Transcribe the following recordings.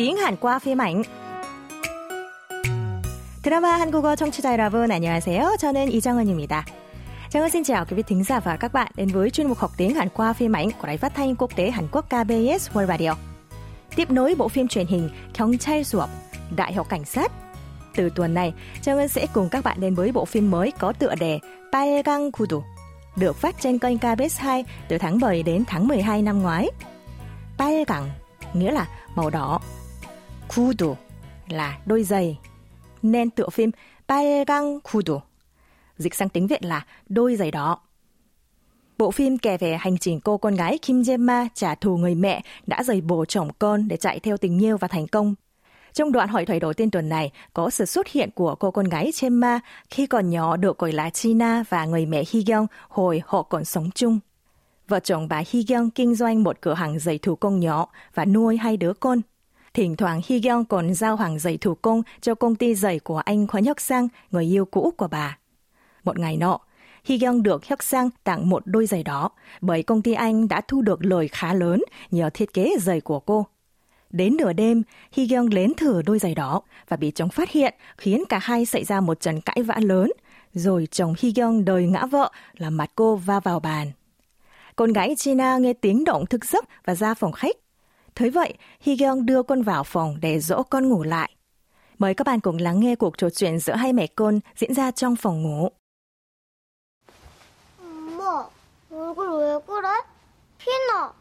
tiếng Hàn qua phim ảnh. 드라마 한국어 청취자 여러분 안녕하세요. 저는 이정은입니다. Chào xin chào quý vị thính giả và các bạn đến với chuyên mục học tiếng Hàn qua phim ảnh của Đài Phát thanh Quốc tế Hàn Quốc KBS World Radio. Tiếp nối bộ phim truyền hình 경찰 수업, Đại học cảnh sát. Từ tuần này, Châu Ngân sẽ cùng các bạn đến với bộ phim mới có tựa đề 빨강 구두, được phát trên kênh KBS 2 từ tháng 7 đến tháng 12 năm ngoái. 빨강 nghĩa là màu đỏ. 구두 là đôi giày. Nên tựa phim 빨강 구두 dịch sang tiếng Việt là đôi giày đỏ. Bộ phim kể về hành trình cô con gái Kim Jae-ma trả thù người mẹ đã rời bồ chồng con để chạy theo tình yêu và thành công. Trong đoạn hội thoại đầu tiên tuần này, có sự xuất hiện của cô con gái Chema khi còn nhỏ được gọi là China và người mẹ Hyeong hồi họ còn sống chung. Vợ chồng bà Hyeong kinh doanh một cửa hàng giày thủ công nhỏ và nuôi hai đứa con. Thỉnh thoảng Hyeong còn giao hàng giày thủ công cho công ty giày của anh Khoa Nhóc Sang, người yêu cũ của bà. Một ngày nọ, Hyeong được Hyuk Sang tặng một đôi giày đó bởi công ty anh đã thu được lời khá lớn nhờ thiết kế giày của cô. Đến nửa đêm, Hyeong lén thử đôi giày đó và bị chồng phát hiện khiến cả hai xảy ra một trận cãi vã lớn. Rồi chồng Hyeong đời ngã vợ làm mặt cô va vào bàn. Con gái China nghe tiếng động thức giấc và ra phòng khách. Thế vậy, Hyeong đưa con vào phòng để dỗ con ngủ lại. Mời các bạn cùng lắng nghe cuộc trò chuyện giữa hai mẹ con diễn ra trong phòng ngủ. 얼굴 왜 그래? 피나.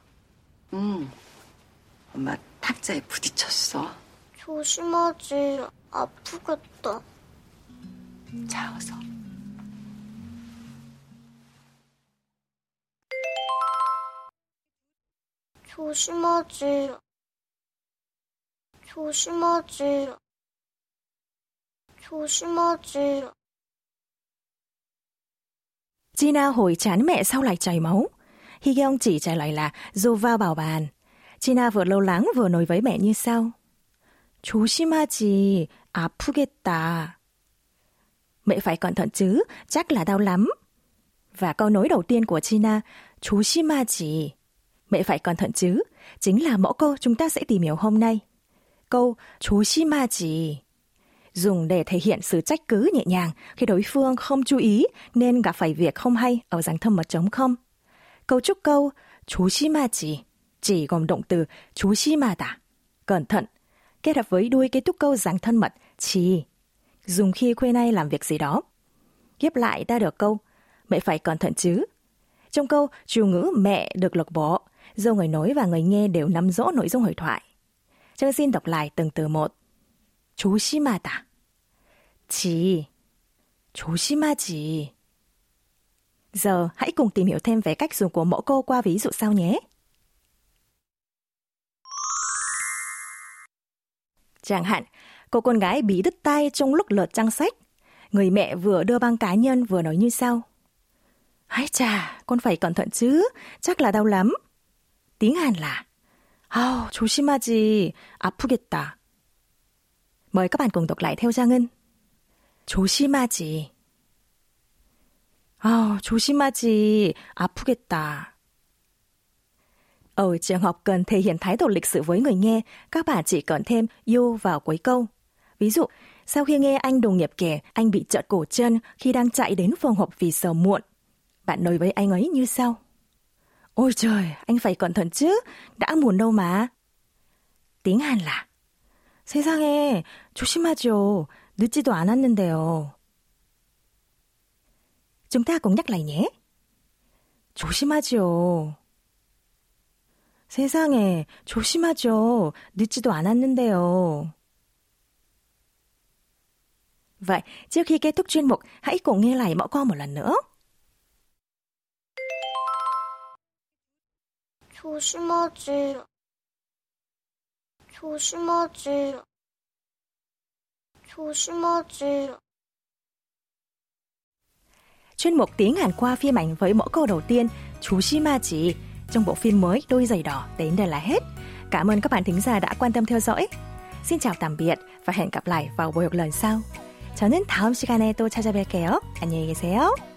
응. 엄마 탁자에 부딪혔어. 조심하지. 아프겠다. 자, 어서. 조심하지. 조심하지. 조심하지. Gina hồi chán mẹ sao lại chảy máu. Hyeong chỉ trả lời là dù vào bảo bàn. Gina vừa lâu lắng vừa nói với mẹ như sau. 조심하지, 아프겠다. Mẹ phải cẩn thận chứ, chắc là đau lắm. Và câu nói đầu tiên của Gina, 조심하지. Mẹ phải cẩn thận chứ, chính là mẫu câu chúng ta sẽ tìm hiểu hôm nay. Câu 조심하지 dùng để thể hiện sự trách cứ nhẹ nhàng khi đối phương không chú ý nên gặp phải việc không hay ở dạng thâm mật chống không. Câu trúc câu 조심하지 chỉ gồm động từ 조심하다, cẩn thận, kết hợp với đuôi kết thúc câu dạng thân mật chỉ dùng khi khuê nay làm việc gì đó. Ghép lại ta được câu mẹ phải cẩn thận chứ. Trong câu chủ ngữ mẹ được lược bỏ, do người nói và người nghe đều nắm rõ nội dung hội thoại. Trang xin đọc lại từng từ một. 조심하다. 지. 조심하지. Giờ hãy cùng tìm hiểu thêm về cách dùng của mẫu câu qua ví dụ sau nhé. Chẳng hạn, cô con gái bị đứt tay trong lúc lượt trang sách. Người mẹ vừa đưa băng cá nhân vừa nói như sau. Ái chà, con phải cẩn thận chứ, chắc là đau lắm. Tiếng Hàn là 아우, 조심하지. 아프겠다. Mời các bạn cùng đọc lại theo Giang Ngân. 조심하지. 아, 조심하지. 아프겠다. Ở trường học cần thể hiện thái độ lịch sự với người nghe, các bạn chỉ cần thêm yêu vào cuối câu. Ví dụ, sau khi nghe anh đồng nghiệp kể anh bị trợt cổ chân khi đang chạy đến phòng họp vì sợ muộn, bạn nói với anh ấy như sau. Ôi trời, anh phải cẩn thận chứ, đã muộn đâu mà. Tiếng Hàn là 세상에, 조심하죠. 늦지도 않았는데요. Chúng ta cùng nhắc lại nhé. 조심하죠. 세상에, 조심하죠. 늦지도 않았는데요. Vậy, trước khi kết thúc chuyên mục, hãy cùng nghe lại mẫu câu một lần nữa. 조심하지. 조심하지. 조심하지. Chuyên mục tiếng Hàn qua phim ảnh với mẫu câu đầu tiên 조심하지 trong bộ phim mới Đôi giày đỏ đến đây là hết. Cảm ơn các bạn thính giả đã quan tâm theo dõi. Xin chào tạm biệt và hẹn gặp lại vào buổi học lần sau. 저는 다음 시간에 또 찾아뵐게요. 안녕히 계세요.